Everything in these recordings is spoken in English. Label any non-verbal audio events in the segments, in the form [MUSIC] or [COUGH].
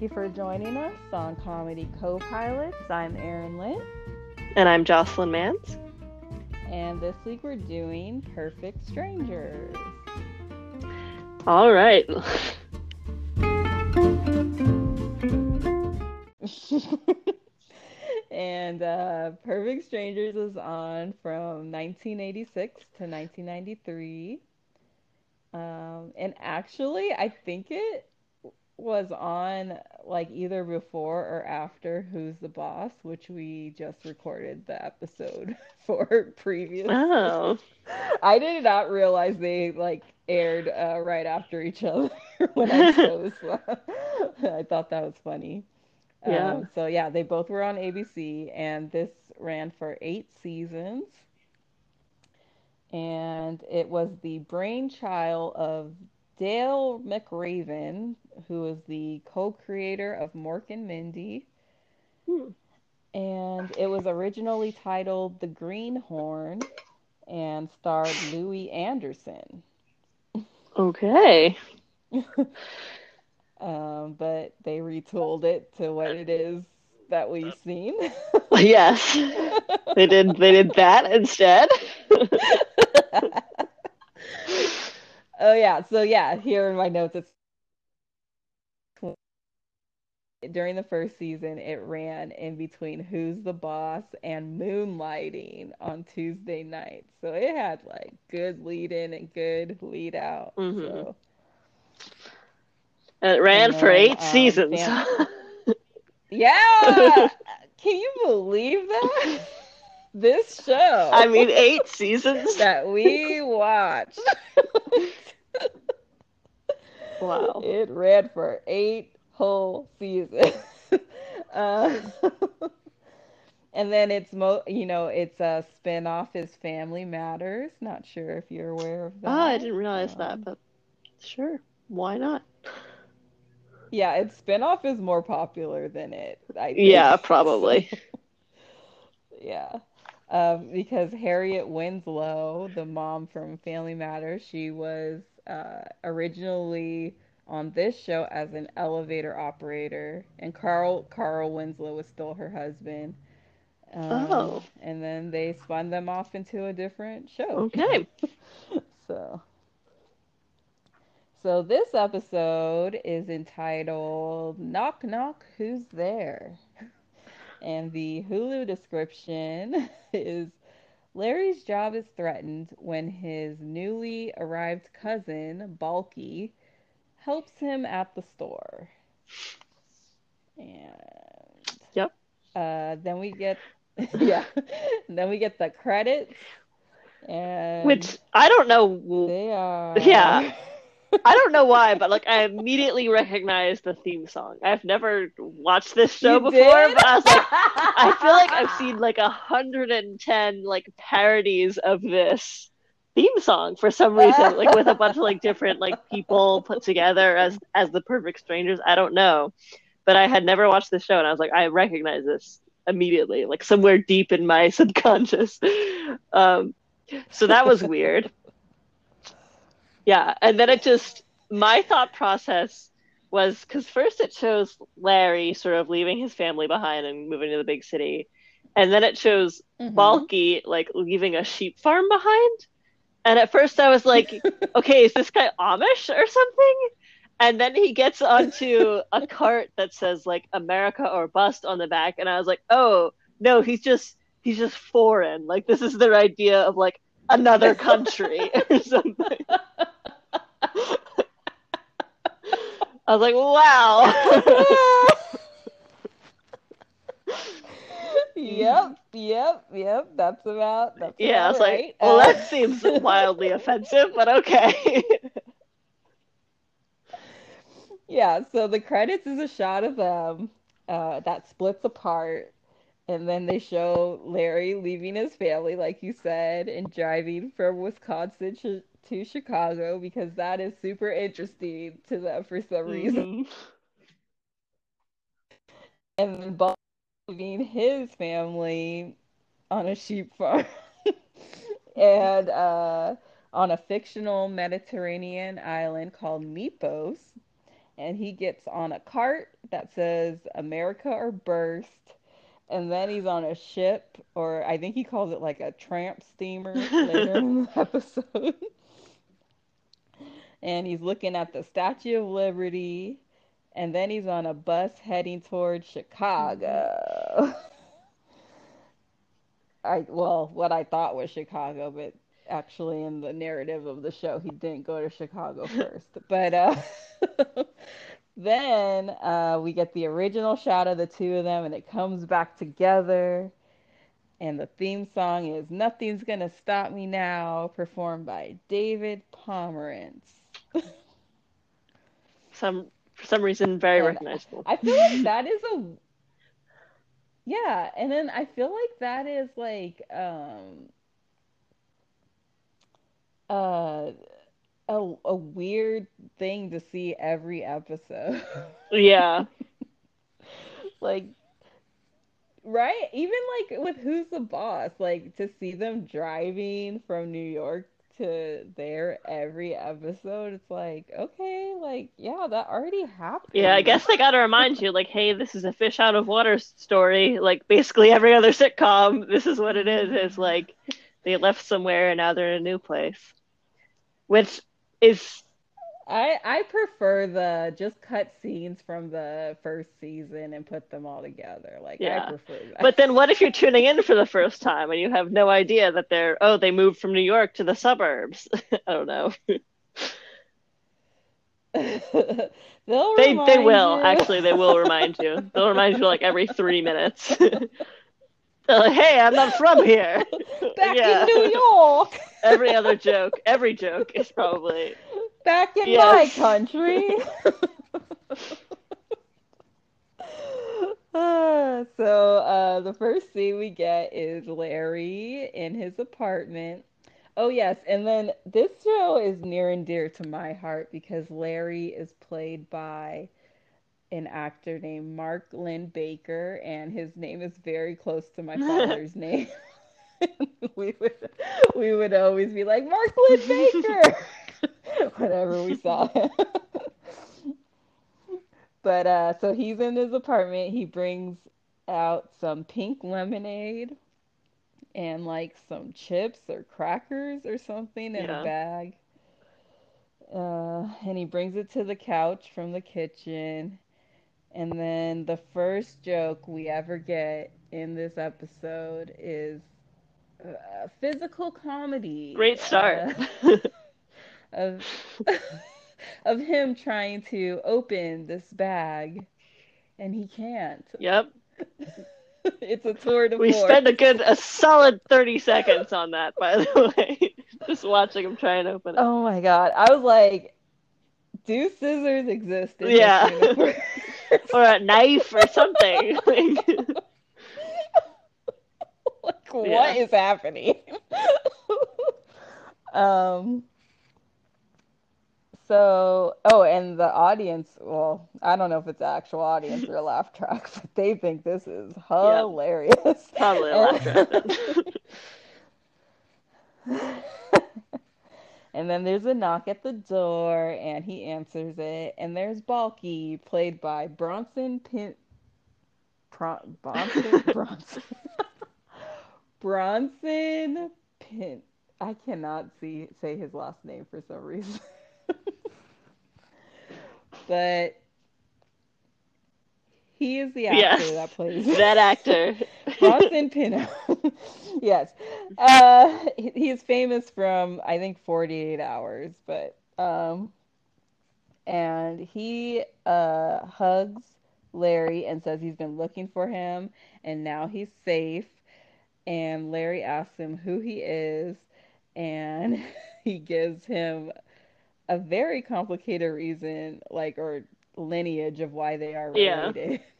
Thank you for joining us on Comedy Co-Pilots. I'm Erin Lynn. And I'm Jocelyn Mans. And this week we're doing Perfect Strangers. All right. [LAUGHS] and uh, Perfect Strangers is on from 1986 to 1993. Um, and actually, I think it was on like either before or after Who's the Boss, which we just recorded the episode [LAUGHS] for previous. Oh. [LAUGHS] I did not realize they like aired uh, right after each other [LAUGHS] when I chose. I thought that was funny. Yeah. Um, so yeah, they both were on ABC, and this ran for eight seasons. And it was the brainchild of Dale McRaven, who is the co-creator of Mork and Mindy. Hmm. And it was originally titled The Greenhorn and starred Louie Anderson. Okay. [LAUGHS] um, but they retooled it to what it is that we've seen. yes. They did they did that instead. [LAUGHS] oh yeah, so yeah, here in my notes it's during the first season it ran in between Who's the Boss and Moonlighting on Tuesday nights. So it had like good lead in and good lead out. Mhm. So And it ran And for eight um, seasons. [LAUGHS] Yeah. Can you believe that? [LAUGHS] This show. I mean eight seasons. that we watched. [LAUGHS] Wow. It ran for eight whole seasons. [LAUGHS] uh, [LAUGHS] and then it's mo you know, it's a spin-off is Family Matters. Not sure if you're aware of that. Oh, I didn't realize Um, that, but sure. Why not? Yeah, its spin-off is more popular than it. I Yeah, probably. [LAUGHS] Yeah. Um, because Harriet Winslow, the mom from Family Matters, she was uh, originally on this show as an elevator operator, and Carl Carl Winslow was still her husband. Um, Oh. And then they spun them off into a different show. Okay. [LAUGHS] So, so this episode is entitled "Knock Knock, Who's There?" [LAUGHS] And the Hulu description [LAUGHS] is Larry's job is threatened when his newly arrived cousin, Balki, helps him at the store. And Yep. uh, then we get, [LAUGHS] yeah, [LAUGHS] then we get the credits. And Which I don't know they are. Yeah. I don't know why, but like I immediately recognized the theme song. I've never watched this show You before, did? but I was like, I feel like I've seen [LAUGHS] like a hundred and ten like parodies of this theme song for some reason, like with a bunch of like different like people put together as as the perfect strangers. I don't know, but I had never watched this show, and I was like, I recognize this immediately, like somewhere deep in my [LAUGHS] subconscious. Um, so that was weird. Yeah, and then it just my thought process was because first it shows Larry sort of leaving his family behind and moving to the big city, and then it shows Mhm. Balki like leaving a sheep farm behind. And at first I was like, [LAUGHS] okay, is this guy Amish or something? And then he gets onto a [LAUGHS] cart that says like America or bust on the back, and I was like, oh no, he's just he's just foreign. Like this is their idea of like another country or [LAUGHS] something. I was like, wow. yep, yep, yep. That's about. That's yeah, I was about like, right. well, Uh, that seems [LAUGHS] wildly offensive, but okay. Yeah, so the credits is a shot of them uh, that splits apart, and then they show Larry leaving his family, like you said, and driving from Wisconsin to, to Chicago because that is super interesting to them for some reason. Mhm. [LAUGHS] And then Bob leaving his family on a sheep farm [LAUGHS] and uh, on a fictional Mediterranean island called Mypos. and he gets on a cart that says America or Burst. And then he's on a ship, or I think he calls it like a tramp steamer later in the [LAUGHS] episode. [LAUGHS] and he's looking at the Statue of Liberty, and then he's on a bus heading towards Chicago. I well, what I thought was Chicago, but actually in the narrative of the show, he didn't go to Chicago [LAUGHS] first. but uh, then uh, we get the original shot of the two of them, and it comes back together. And the theme song is "Nothing's Gonna Stop Me Now," performed by David Pomerantz. [LAUGHS] some for some reason very and recognizable. I feel like that [LAUGHS] is a yeah, and then I feel like that is like um uh a a weird thing to see every episode. Yeah. [LAUGHS] like right? Even like with Who's the Boss, like to see them driving from New York to there every episode, it's like, okay, like, yeah, that already happened. Yeah, I guess they got to remind you, like, hey, this is a fish out of water story. Like, basically every other sitcom, this is what it is. It's like they left somewhere and now they're in a new place, which is I I prefer the just cut scenes from the first season and put them all together. Like yeah. I prefer that. But then what if you're tuning in for the first time and you have no idea that they're oh they moved from New York to the suburbs? [LAUGHS] I don't know. [LAUGHS] They'll they they will you. actually they will remind you. [LAUGHS] They'll remind you like every three minutes. [LAUGHS] like, hey, I'm not from here. [LAUGHS] Back yeah. in New York. [LAUGHS] every other joke, every joke is probably back in yes. my country. uh, so uh, the first scene we get is Larry in his apartment. Oh yes, and then this show is near and dear to my heart because Larry is played by an actor named Mark Linn-Baker, and his name is very close to my [LAUGHS] father's name. [LAUGHS] we would we would always be like Mark Linn-Baker. [LAUGHS] whenever we saw him. but uh, so he's in his apartment. He brings out some pink lemonade and like some chips or crackers or something in yeah. a bag. Uh, and he brings it to the couch from the kitchen. And then the first joke we ever get in this episode is uh, physical comedy. Great start. Uh, [LAUGHS] [LAUGHS] of [LAUGHS] of him trying to open this bag and he can't. Yep. it's a tour de We spent a good a solid 30 seconds on that by the way. Just watching him try and open it. Oh my god. I was like do scissors exist yeah. [LAUGHS] or a knife or something. [LAUGHS] like, what yeah. is happening? [LAUGHS] um so, oh, and the audience, well, I don't know if it's actual audience or a laugh track, but they think this is hilarious. Yep. Probably a laugh track. And then there's a knock at the door, and he answers it. And there's Balki, played by Bronson Pin. Bron- Bronson? [LAUGHS] Bronson. [LAUGHS] Bronson Pin. I cannot see say his last name for some reason [LAUGHS] but he is the actor yes, that plays that actor, Bronson Pinchot. [LAUGHS] yes, uh, he is famous from I think Forty Eight Hours, but um, and he uh hugs Larry and says he's been looking for him and now he's safe. And Larry asks him who he is, and [LAUGHS] he gives him a very complicated reason, like or lineage of why they are related. Yeah. [LAUGHS]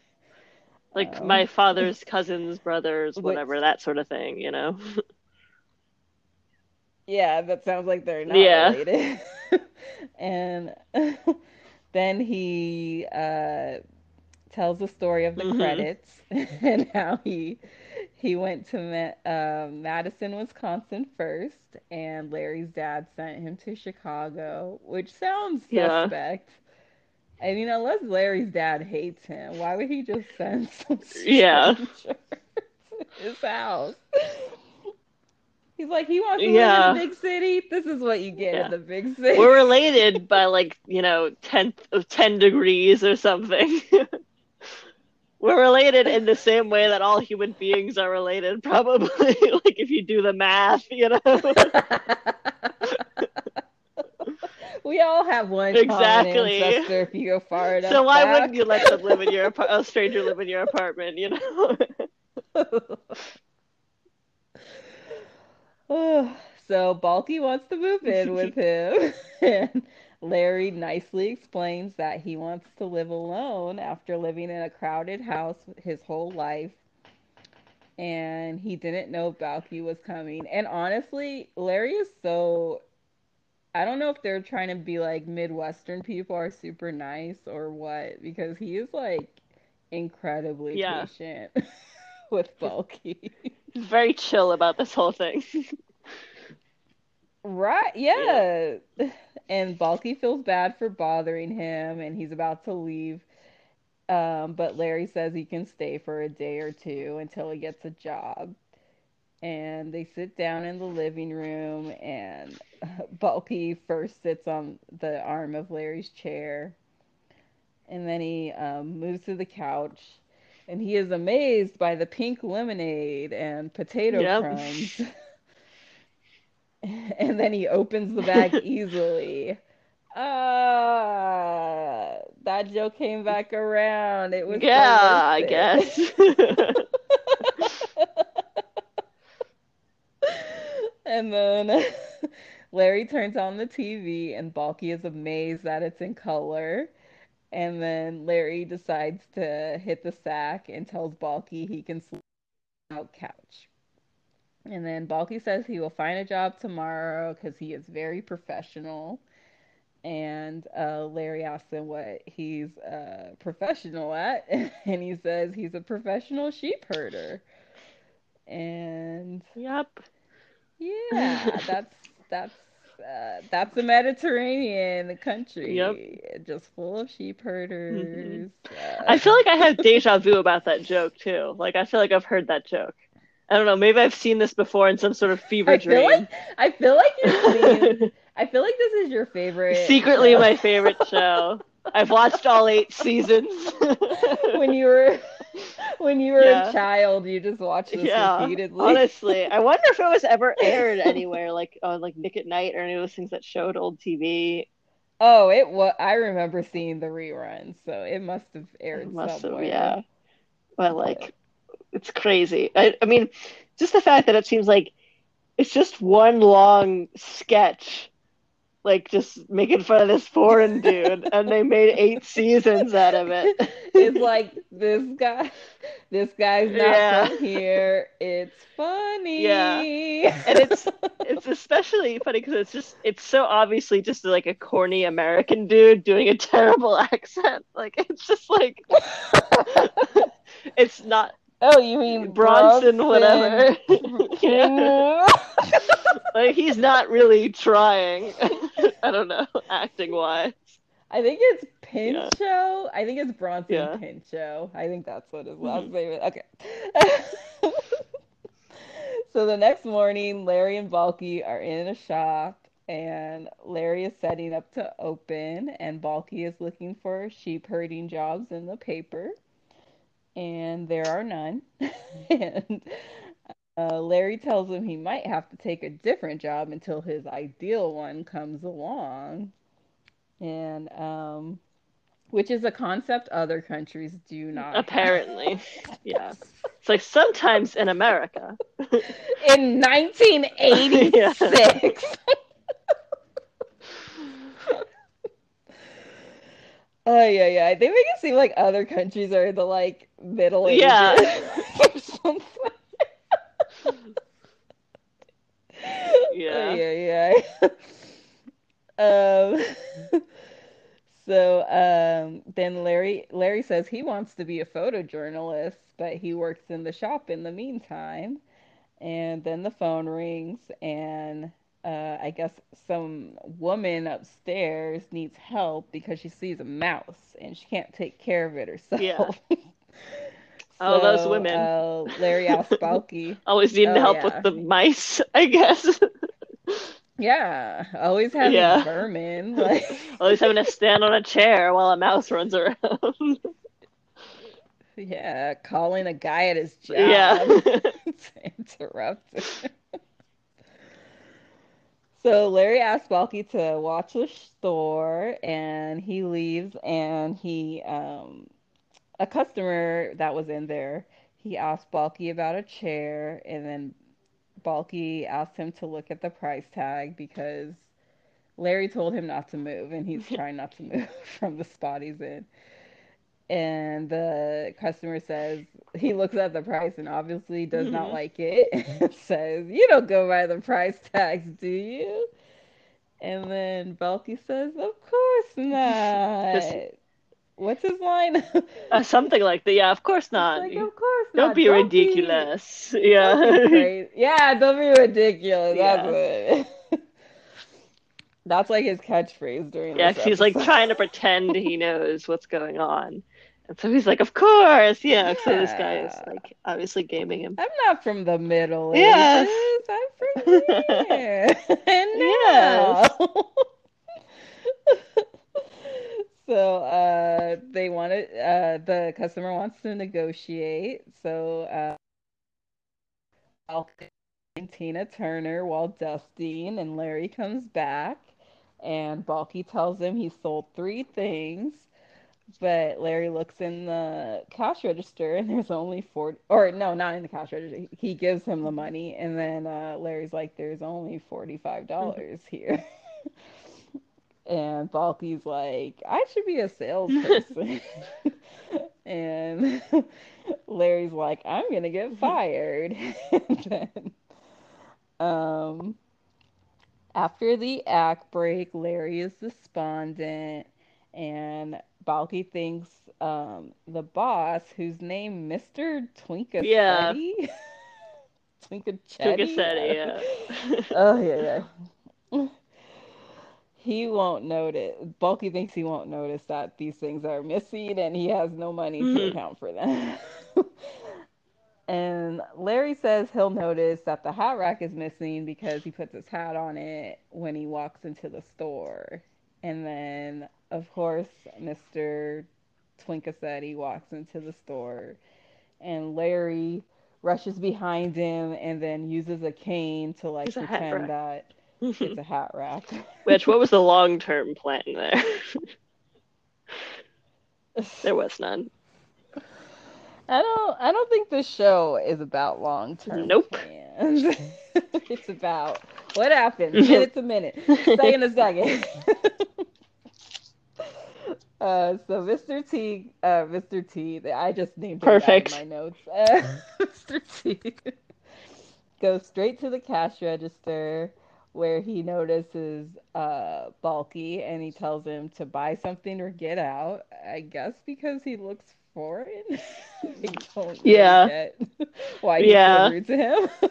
Like um, my father's [LAUGHS] cousins, brothers, whatever, which, that sort of thing, you know. yeah, that sounds like they're not yeah. related. [LAUGHS] and [LAUGHS] then he uh, tells the story of the mm-hmm. credits and how he he went to uh, Madison, Wisconsin first, and Larry's dad sent him to Chicago, which sounds yeah. suspect. I mean, unless Larry's dad hates him, why would he just send some Yeah. [LAUGHS] to his house? He's like, he wants to live Yeah. in a big city. This is what you get Yeah. in the big city. We're [LAUGHS] related by like, you know, tenth of ten degrees or something. [LAUGHS] We're related in the same way that all human beings are related, probably. like if you do the math, you know. We all have one Exactly. ancestor if you go far enough. so why back. wouldn't you let them live in your [LAUGHS] a stranger live in your apartment, you know? [LAUGHS] so Balki wants to move in with him, [LAUGHS] and Larry nicely explains that he wants to live alone after living in a crowded house his whole life. And he didn't know Balki was coming. And honestly, Larry is so. I don't know if they're trying to be like Midwestern people are super nice or what, because he is like incredibly Yeah. patient [LAUGHS] with Balki. He's very chill about this whole thing. [LAUGHS] Right, yeah. And Balki feels bad for bothering him and he's about to leave. Um, but Larry says he can stay for a day or two until he gets a job. And they sit down in the living room and [LAUGHS] Balki first sits on the arm of Larry's chair. And then he um, moves to the couch and he is amazed by the pink lemonade and potato Yep. crumbs. [LAUGHS] and then he opens the bag [LAUGHS] easily. Ah, that joke came back around. It was so yeah, I guess. And then Larry turns on the TV, and Balki is amazed that it's in color. And then Larry decides to hit the sack and tells Balki he can sleep out couch. And then Balki says he will find a job tomorrow because he is very professional. And uh, Larry asks him what he's uh, professional at, [LAUGHS] and he says he's a professional sheep herder. And yep. yeah, that's that's uh, that's the Mediterranean country, Yep. just full of sheep herders. Uh, I feel like I have [LAUGHS] deja vu about that joke too. Like I feel like I've heard that joke. I don't know. Maybe I've seen this before in some sort of fever I feel dream. like I feel like you've seen. [LAUGHS] I feel like this is your favorite. Secretly, show. my favorite show. I've watched all eight seasons. [LAUGHS] when you were when you were Yeah. a child, you just watched this yeah, repeatedly. honestly, I [LAUGHS] wonder if it was ever aired anywhere, like on like Nick at Nite or any of those things that showed old TV. Oh, it was. I remember seeing the reruns, so it must have aired It must have, somewhere. yeah. But like, it's crazy. I, I mean, just the fact that it seems like it's just one long sketch, like just making fun of this foreign dude, and they made eight seasons out of it. [LAUGHS] it's like this guy, this guy's not Yeah. from here. It's funny. Yeah. And it's it's especially funny because it's just it's so obviously just like a corny American dude doing a terrible [LAUGHS] accent. Like it's just like [LAUGHS] it's not oh, you mean Bronson, whatever. [LAUGHS] Yeah. [LAUGHS] Like he's not really trying. [LAUGHS] I don't know, acting wise. I think it's Pincho. I think it's Bronson Yeah. Pincho. I think that's what his last Mhm. name is. Okay. so the next morning, Larry and Balki are in a shop, and Larry is setting up to open, and Balki is looking for sheep herding jobs in the paper, and there are none. [LAUGHS] and uh, Larry tells him he might have to take a different job until his ideal one comes along. And um, which is a concept other countries do not. have. Apparently. [LAUGHS] Yeah. It's like sometimes in America. In 1986. [LAUGHS] Oh yeah, yeah. They make it seem like other countries are the like middle ages. Yeah. [LAUGHS] or something. Yeah. yeah, yeah. um, [LAUGHS] so um, then Larry Larry says he wants to be a photojournalist, but he works in the shop in the meantime. And then the phone rings, and uh, I guess some woman upstairs needs help because she sees a mouse and she can't take care of it herself. Yeah. herself. [LAUGHS] Oh, those women uh, Larry Balki, [LAUGHS] always needing oh help with the mice, I guess. [LAUGHS] yeah, always having Yeah. vermin, like Always having to stand on a chair while a mouse runs around. yeah, calling a guy at his Yeah. job to interrupt. So Larry asks Balki to watch the store, and he leaves, and he um a customer that was in there, he asked Balki about a chair, and then Balki asked him to look at the price tag because Larry told him not to move, and he's [LAUGHS] trying not to move [LAUGHS] from the spot he's in. And the customer says he looks at the price and obviously does not Mhm. like it [LAUGHS] and says, You don't go by the price tags, do you? And then Balki says, Of course [LAUGHS] not. What's his line? uh, something like that. Yeah, of course not. like, of course Don't not. be Don't be, ridiculous. [LAUGHS] don't be Yeah. Yeah, don't be ridiculous. That's Yeah. it. That's like his catchphrase during Yeah, he's like trying to pretend he knows what's going on. And so he's like, of course. Yeah. So this guy is like obviously gaming him. I'm not from the Middle Yes. Ages. I'm from here. [LAUGHS] And Yes. [LAUGHS] So uh, they wanted uh, the customer wants to negotiate. So uh, and Tina Turner while dusting, and Larry comes back, and Balki tells him he sold three things, but Larry looks in the cash register and there's only 40, or no, not in the cash register. He gives him the money, and then uh, Larry's like, "There's only $45 here." [LAUGHS] And Balki's like, I should be a salesperson. [LAUGHS] and [LAUGHS] Larry's like, I'm gonna get fired. and then, um, after the act break, Larry is despondent, and Balki thinks um, the boss, whose name Mr. Yeah. Twinkacetti, [LAUGHS] Twinkacetti, Twinkacetti, yeah. [LAUGHS] oh yeah, yeah. He won't notice. Balki thinks he won't notice that these things are missing and he has no money to Mhm. account for them. [LAUGHS] and Larry says he'll notice that the hat rack is missing because he puts his hat on it when he walks into the store. And then, of course, Mr. Twinkacetti walks into the store and Larry rushes behind him and then uses a cane to like It's pretend that [LAUGHS] it's a hat rack. Which what was the [LAUGHS] long term plan there? [LAUGHS] there was none. I don't I don't think this show is about long term Nope. plans. it's about what happens minute to minute, second to second. Uh, so Mr. T, uh, Mr. T, I just named him Perfect. in my notes. Uh, [LAUGHS] Mr. T [LAUGHS] goes straight to the cash register where he notices uh, Balki and he tells him to buy something or get out. I guess because he looks foreign. [LAUGHS] I don't Yeah. why he's Yeah. so rude to him.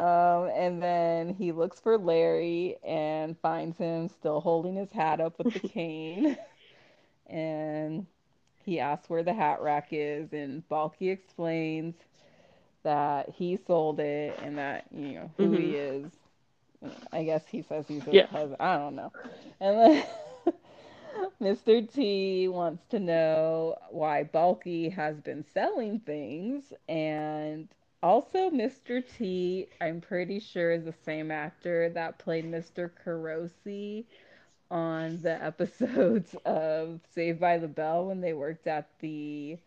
Um, and then he looks for Larry and finds him still holding his hat up with the [LAUGHS] cane. And he asks where the hat rack is, and Balki explains that he sold it and that, you know, who he is. I guess he says he's his Yeah. cousin. I don't know. And then [LAUGHS] Mr. T wants to know why Balki has been selling things. And also, Mr. T, I'm pretty sure, is the same actor that played Mr. Carosi on the [LAUGHS] episodes of Saved by the Bell when they worked at the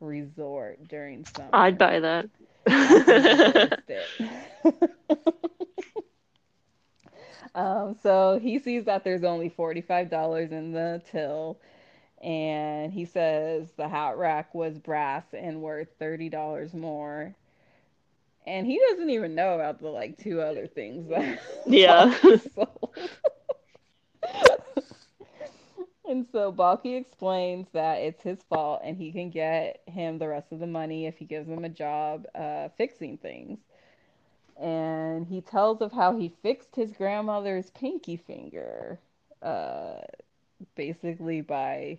resort during summer. I'd buy that. [LAUGHS] [LAUGHS] Um, so he sees that there's only $45 in the till, and he says the hat rack was brass and worth $30 more. And he doesn't even know about the like two other things that Yeah. [LAUGHS] [LAUGHS] And so Balki explains that it's his fault and he can get him the rest of the money if he gives him a job uh, fixing things. and he tells of how he fixed his grandmother's pinky finger, uh, basically by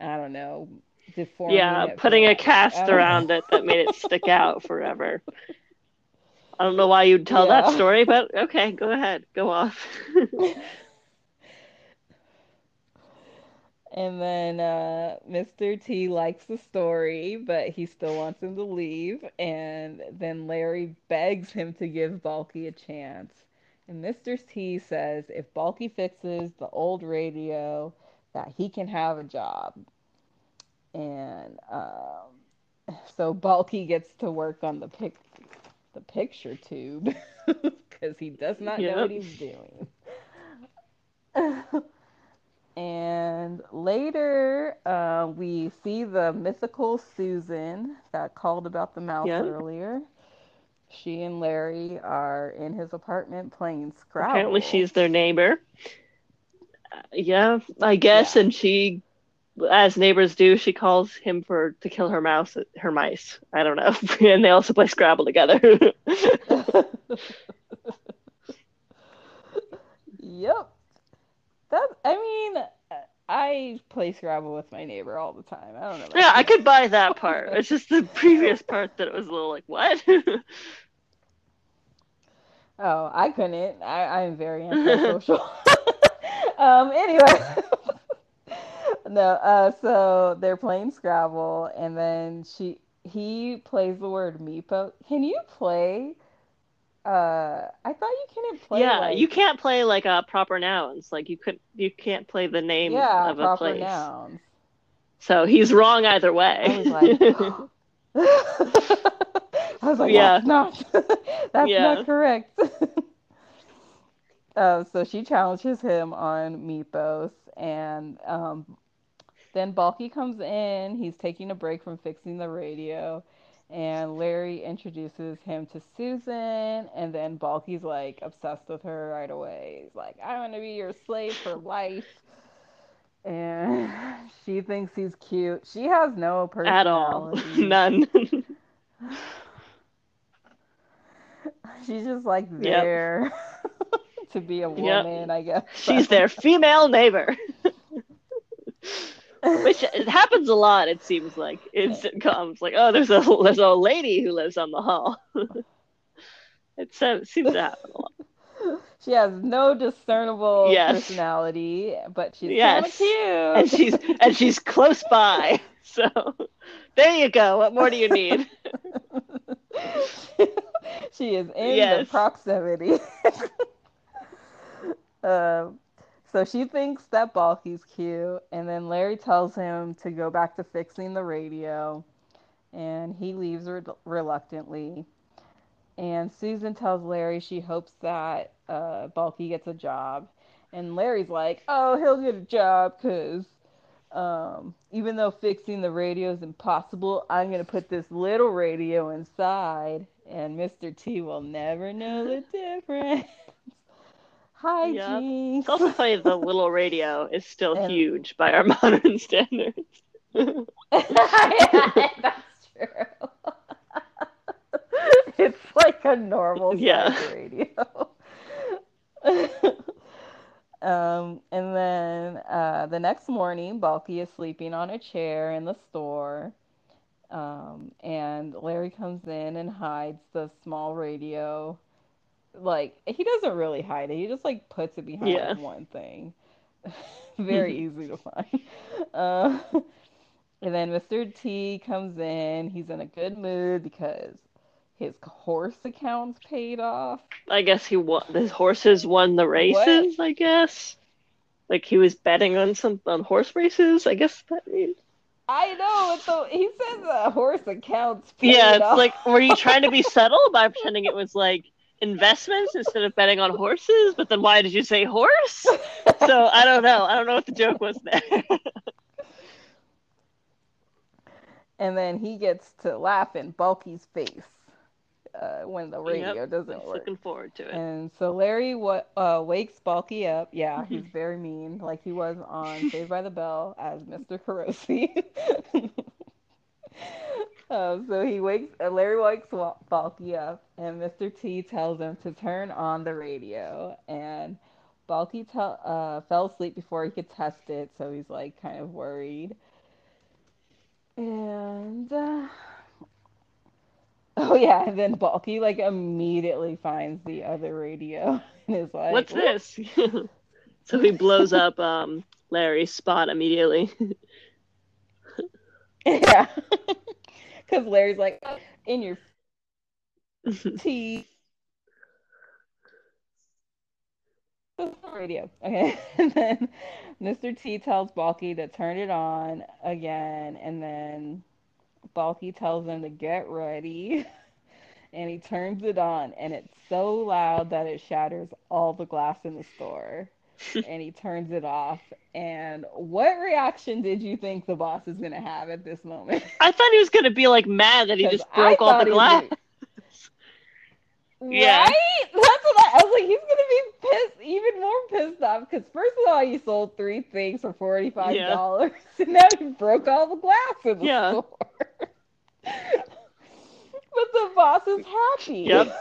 I don't know, deforming Yeah, putting a cast don't around it that made it stick out [LAUGHS] forever. I don't know why you'd tell that story, but okay, go ahead. Go off. [LAUGHS] And then uh, Mr. T likes the story, but he still wants him to leave. And then Larry begs him to give Balki a chance. And Mr. T says if Balki fixes the old radio, that he can have a job. And um, so Balki gets to work on the pic the picture tube [LAUGHS] because he does not know what he's doing. [LAUGHS] And later, uh, we see the mythical Susan that called about the mouse Yeah. earlier. She and Larry are in his apartment playing Scrabble. Apparently, she's their neighbor. Uh, yeah, I guess. Yeah. And she, as neighbors do, she calls him for to kill her mouse, her mice. I don't know. [LAUGHS] and they also play Scrabble together. [LAUGHS] Yep. That I mean, I play Scrabble with my neighbor all the time. I don't know. yeah, I could buy that part. It's just the [LAUGHS] previous part that it was a little like, what? Oh, I couldn't. I, I'm very antisocial. um, anyway. No, uh, so they're playing Scrabble, and then she he plays the word meepo. Can you play? Uh, I thought you couldn't play. yeah, like, you can't play like uh, proper nouns. Like you could, you can't play the name yeah of a place. nouns. So he's wrong either way. I was like, [LAUGHS] [LAUGHS] I was like, Yeah. that's not, [LAUGHS] that's Yeah. not correct. uh, so she challenges him on Mypos, and um, then Balki comes in. He's taking a break from fixing the radio, and Larry introduces him to Susan, and then Balki's like obsessed with her right away. He's like, I want to be your slave for life. And [LAUGHS] she thinks he's cute. She has no personality. At all, [LAUGHS] none. [LAUGHS] She's just like Yep. there to be a woman, I guess. She's their female neighbor, which it happens a lot. It seems like in sitcoms, like oh, there's a there's a lady who lives on the hall. [LAUGHS] it seems to happen a lot. she has no discernible Yes. personality, but she's Yes. kind and she's and she's close by. [LAUGHS] So there you go. What more do you need? [LAUGHS] she is in the proximity. um, so she thinks that Balki's cute, and then Larry tells him to go back to fixing the radio, and he leaves re- reluctantly. And Susan tells Larry she hopes that uh, Balki gets a job, and Larry's like, "Oh, he'll get a job because." Um, even though fixing the radio is impossible, I'm gonna put this little radio inside, and Mr. T will never know the difference. [LAUGHS] Hi, Yep. Jinx. It's also funny the [LAUGHS] little radio is still And- huge by our [LAUGHS] modern standards. [LAUGHS] That's true. it's like a normal Yeah. radio. um, and then uh, the next morning, Balki is sleeping on a chair in the store. Um, and Larry comes in and hides the small radio. Like, he doesn't really hide it, he just like puts it behind Yeah. one thing. [LAUGHS] Very [LAUGHS] easy to find. Uh, and then Mr. T comes in. He's in a good mood because his horse account's paid off. I guess he won. His horses won the races. I guess, like he was betting on some on horse races. I guess that means. I know, so he says the horse account's paid Yeah, it's off. like were you trying to be subtle by pretending it was like investments instead of betting on horses? But then why did you say horse? So I don't know. I don't know what the joke was there. [LAUGHS] and then he gets to laugh in Balki's face uh, when the radio Yep, doesn't work. looking forward to it. And so Larry wa- uh, wakes Balki up. Yeah, Mm-hmm. he's very mean, like he was on [LAUGHS] Saved by the Bell as Mr. Carosi. [LAUGHS] Um, so he wakes, uh, Larry wakes Balki up, and Mr. T tells him to turn on the radio. And Balki uh, fell asleep before he could test it, so he's like kind of worried. And uh, [LAUGHS] oh yeah, and then Balki like immediately finds the other radio and is like, "What's this?" [LAUGHS] so he blows up um, Larry's spot immediately. [LAUGHS] yeah, because Larry's like oh, in your [LAUGHS] teeth. radio. Okay. [LAUGHS] and then Mr. T tells Balki to turn it on again. And then Balki tells him to get ready. [LAUGHS] and he turns it on. And it's so loud that it shatters all the glass in the store. [LAUGHS] and he turns it off. And what reaction did you think the boss is going to have at this moment? [LAUGHS] I thought he was going to be like mad that he just broke all the glass. [LAUGHS] Yeah. Right? That's what I, I, was like. He's gonna be pissed, even more pissed off. Because first of all, you sold three things for forty five dollars, yeah. and now you broke all the glass in the yeah. store. but the boss is happy. Yep.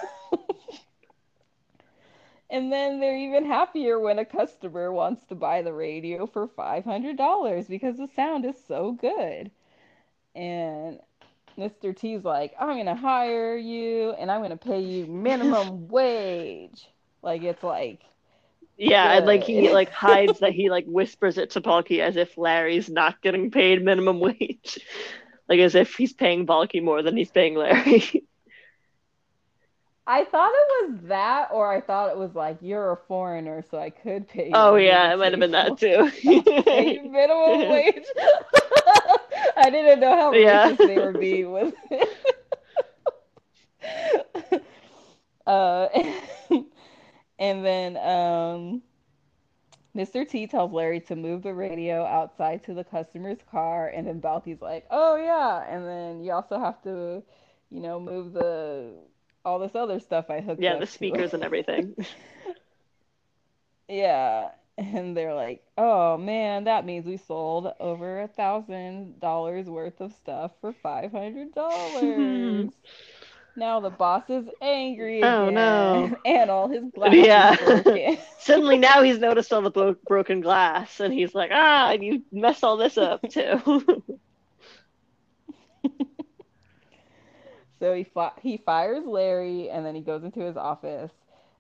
And then they're even happier when a customer wants to buy the radio for five hundred dollars because the sound is so good. And Mr. T's like, I'm gonna hire you and I'm gonna pay you minimum [LAUGHS] wage. Like it's like Yeah, good. and like he like hides that he [LAUGHS] like whispers it to Balki as if Larry's not getting paid minimum [LAUGHS] wage. like as if he's paying Balki more than he's paying Larry. I thought it was that, or I thought it was like you're a foreigner, so I could pay. Oh yeah, it might have been that too. [LAUGHS] [LAUGHS] minimum wage. [LAUGHS] I didn't know how yeah. racist they were being with it. uh, and then um, Mr. T tells Larry to move the radio outside to the customer's car, and then Balki's like, "Oh yeah," and then you also have to, you know, move the all this other stuff I hooked yeah, up. Yeah, the speakers and everything. [LAUGHS] [LAUGHS] yeah, and they're like, "Oh man, that means we sold over a thousand dollars worth of stuff for five hundred dollars." [LAUGHS] now the boss is angry oh, again, no. and all his glass yeah. Suddenly, now he's noticed all the bro- broken glass, and he's like, "Ah, you messed all this up too." So he fi- he fires Larry, and then he goes into his office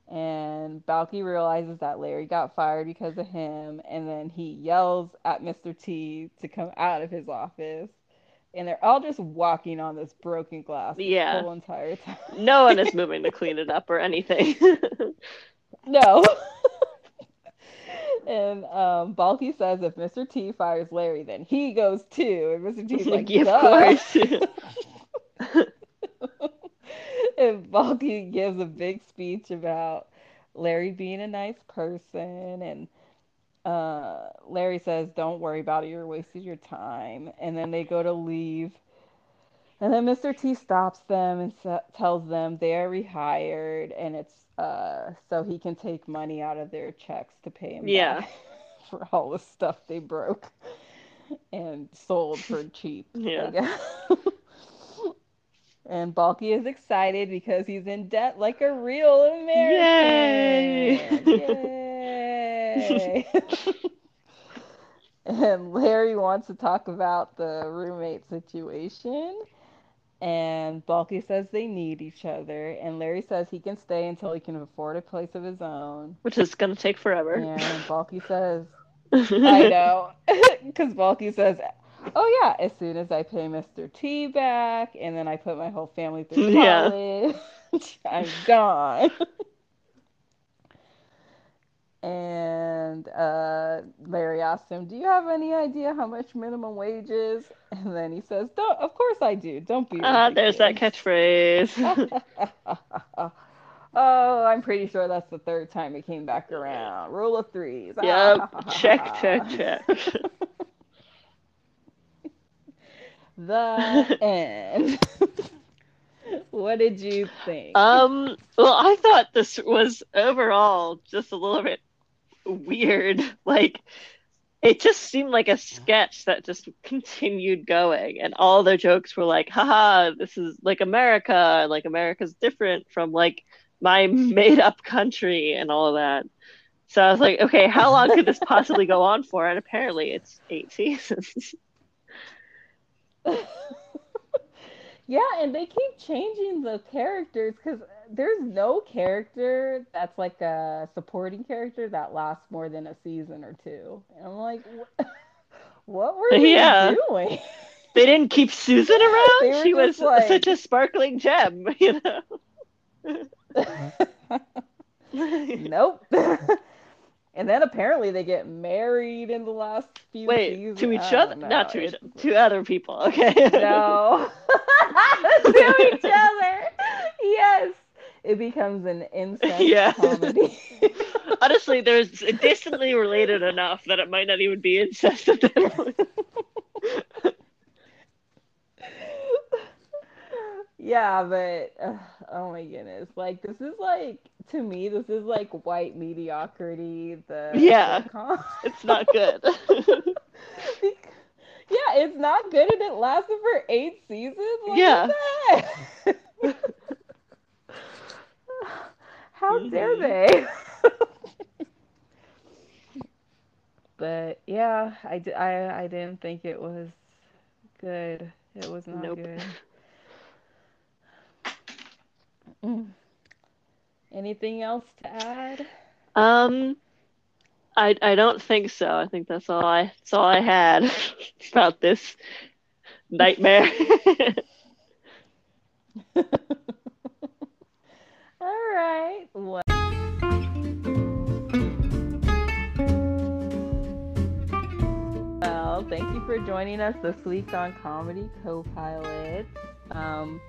and Balki realizes that Larry got fired because of him, and then he yells at Mr. T to come out of his office. And they're all just walking on this broken glass yeah. the whole entire time. no one is [LAUGHS] moving to clean it up or anything. [LAUGHS] no. [LAUGHS] and um, Balki says if Mr. T fires Larry, then he goes too. And Mr. T's like, of course [LAUGHS] and Balki gives a big speech about Larry being a nice person and uh, Larry says, "Don't worry about it. You're wasting your time." And then they go to leave, and then Mr. T stops them and sa- tells them they are rehired, and it's uh, so he can take money out of their checks to pay him yeah. [LAUGHS] for all the stuff they broke and sold for cheap. Yeah. [LAUGHS] And Balki is excited because he's in debt like a real American. Yay! Yay! [LAUGHS] and Larry wants to talk about the roommate situation. And Balki says they need each other. And Larry says he can stay until he can afford a place of his own. Which is going to take forever. And Balki says, [LAUGHS] I know. [LAUGHS] Because Balki says, oh yeah, as soon as I pay Mr. T back and then I put my whole family through [LAUGHS] college, yeah. [LAUGHS] I'm gone. [LAUGHS] and uh, Larry asked him, "Do you have any idea how much minimum wage is?" And then he says, "Don't. Of course I do. Don't be." Ah, uh, there's that catchphrase. oh, I'm pretty sure that's the third time it came back around. Rule of threes. Yep. check, check, check the [LAUGHS] end. [LAUGHS] what did you think? Um, well, I thought this was overall just a little bit weird. [LAUGHS] Like, it just seemed like a sketch that just continued going and all their jokes were like haha this is like america like america's different from like my made up country and all of that so i was like okay how long could this possibly go on for and apparently it's eight seasons [LAUGHS] yeah and they keep changing the characters because there's no character that's like a supporting character that lasts more than a season or two. And I'm like, [LAUGHS] what, were they yeah. doing? They didn't keep Susan [LAUGHS] around. She was like... such a sparkling gem, you know. nope. And then apparently they get married in the last few Wait, seasons. to each other? Not to each other. To other people. Okay. no. [LAUGHS] [LAUGHS] to each other. Yes it becomes an incest yeah. comedy. [LAUGHS] Honestly, there's distantly related enough that it might not even be incest at that point. Yeah, but uh, oh my goodness, like this is like to me, this is like white mediocrity. The yeah, [LAUGHS] it's not good. [LAUGHS] yeah, it's not good, and it lasted for eight seasons. What yeah. [LAUGHS] How mm-hmm. dare they? but yeah, I, I, I didn't think it was good. It was not nope. good. Mm. Anything else to add? Um, I I don't think so. I think that's all I that's all I had [LAUGHS] about this nightmare. [LAUGHS] All right. Well, well, thank you for joining us this week on Comedy Co-Pilots. Um,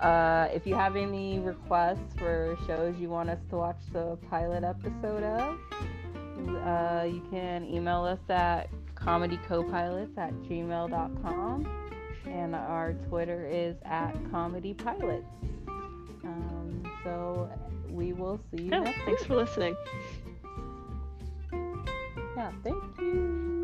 uh, if you have any requests for shows you want us to watch the pilot episode of, uh, you can email us at comedycopilots at gmail.com and our Twitter is at comedypilots. Um, so we will see you yeah, next Thanks week. for listening. Yeah, thank you.